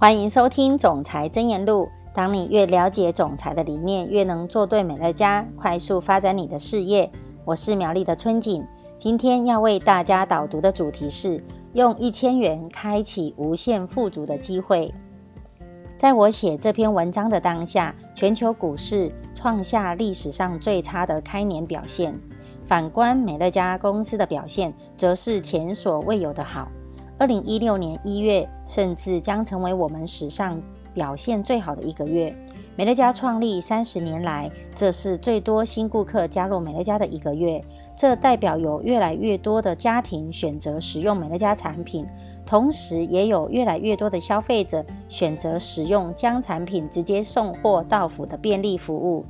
欢迎收听《总裁真言录》。当你越了解总裁的理念，越能做对美乐家，快速发展你的事业。我是苗栗的春景，今天要为大家导读的主题是：用一千元开启无限富足的机会。在我写这篇文章的当下，全球股市创下历史上最差的开年表现。反观美乐家公司的表现，则是前所未有的好。二零一六年一月，甚至将成为我们史上表现最好的一个月。美乐家创立三十年来，这是最多新顾客加入美乐家的一个月。这代表有越来越多的家庭选择使用美乐家产品，同时也有越来越多的消费者选择使用将产品直接送货到府的便利服务。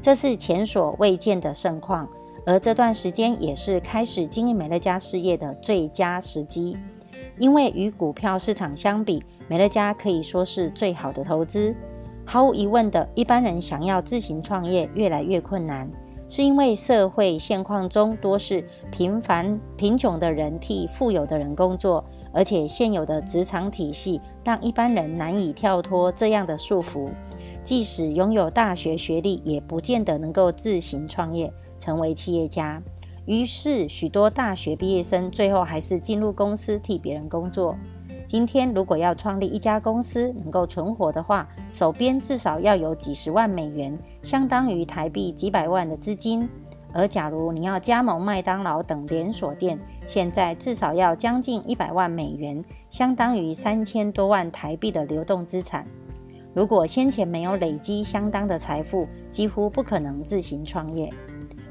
这是前所未见的盛况。而这段时间也是开始经营美乐家事业的最佳时机，因为与股票市场相比，美乐家可以说是最好的投资。毫无疑问的，一般人想要自行创业越来越困难，是因为社会现况中多是平凡贫穷的人替富有的人工作，而且现有的职场体系让一般人难以跳脱这样的束缚，即使拥有大学学历，也不见得能够自行创业。成为企业家，于是许多大学毕业生最后还是进入公司替别人工作。今天如果要创立一家公司能够存活的话，手边至少要有几十万美元，相当于台币几百万的资金。而假如你要加盟麦当劳等连锁店，现在至少要将近一百万美元，相当于三千多万台币的流动资产。如果先前没有累积相当的财富，几乎不可能自行创业。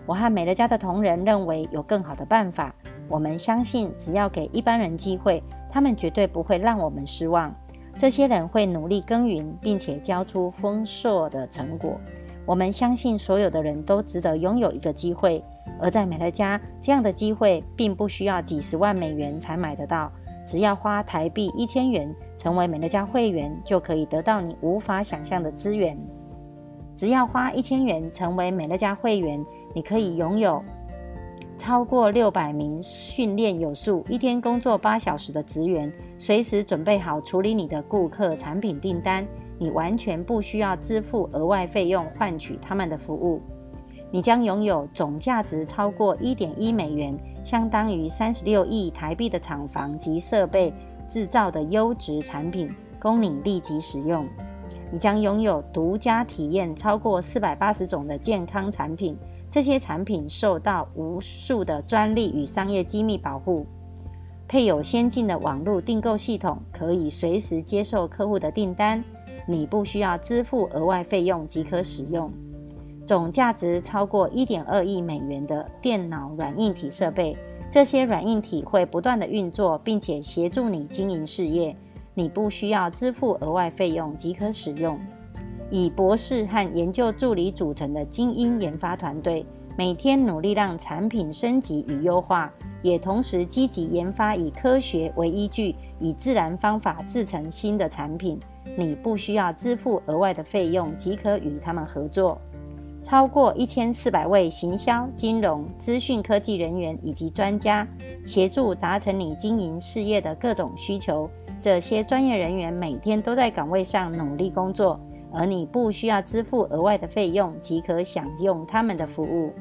我和美乐家的同仁认为有更好的办法。我们相信，只要给一般人机会，他们绝对不会让我们失望。这些人会努力耕耘，并且交出丰硕的成果。我们相信，所有的人都值得拥有一个机会。而在美乐家，这样的机会并不需要几十万美元才买得到，只要花台币一千元成为美乐家会员，就可以得到你无法想象的资源。只要花一千元成为美乐家会员。你可以拥有超过六百名训练有素、一天工作八小时的职员，随时准备好处理你的顾客产品订单。你完全不需要支付额外费用换取他们的服务。你将拥有总价值超过一点一美元，相当于三十六亿台币的厂房及设备制造的优质产品，供你立即使用。你将拥有独家体验超过四百八十种的健康产品。这些产品受到无数的专利与商业机密保护，配有先进的网络订购系统，可以随时接受客户的订单。你不需要支付额外费用即可使用。总价值超过一点二亿美元的电脑软硬体设备，这些软硬体会不断的运作，并且协助你经营事业。你不需要支付额外费用即可使用。以博士和研究助理组成的精英研发团队，每天努力让产品升级与优化，也同时积极研发以科学为依据、以自然方法制成新的产品。你不需要支付额外的费用即可与他们合作。超过一千四百位行销、金融、资讯科技人员以及专家，协助达成你经营事业的各种需求。这些专业人员每天都在岗位上努力工作。而你不需要支付额外的费用即可享用他们的服务。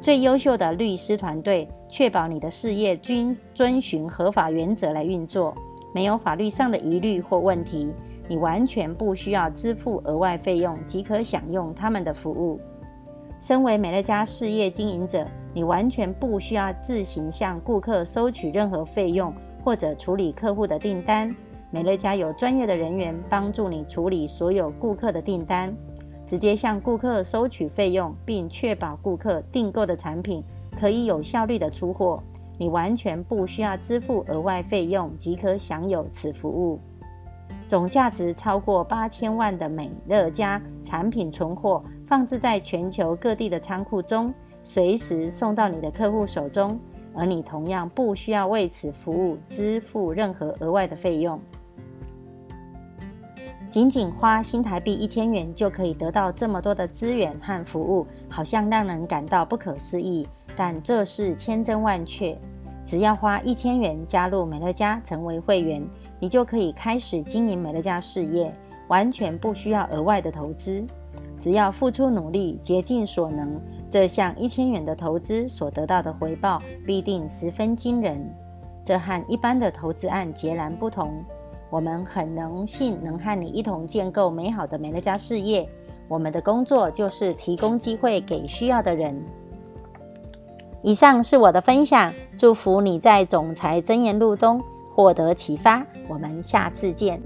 最优秀的律师团队确保你的事业均遵循合法原则来运作，没有法律上的疑虑或问题。你完全不需要支付额外费用即可享用他们的服务。身为美乐家事业经营者，你完全不需要自行向顾客收取任何费用或者处理客户的订单。美乐家有专业的人员帮助你处理所有顾客的订单，直接向顾客收取费用，并确保顾客订购的产品可以有效率的出货。你完全不需要支付额外费用即可享有此服务。总价值超过八千万的美乐家产品存货放置在全球各地的仓库中，随时送到你的客户手中，而你同样不需要为此服务支付任何额外的费用。仅仅花新台币一千元就可以得到这么多的资源和服务，好像让人感到不可思议。但这是千真万确。只要花一千元加入美乐家成为会员，你就可以开始经营美乐家事业，完全不需要额外的投资。只要付出努力，竭尽所能，这项一千元的投资所得到的回报必定十分惊人。这和一般的投资案截然不同。我们很荣幸能和你一同建构美好的美乐家事业。我们的工作就是提供机会给需要的人。以上是我的分享，祝福你在总裁箴言录中获得启发。我们下次见。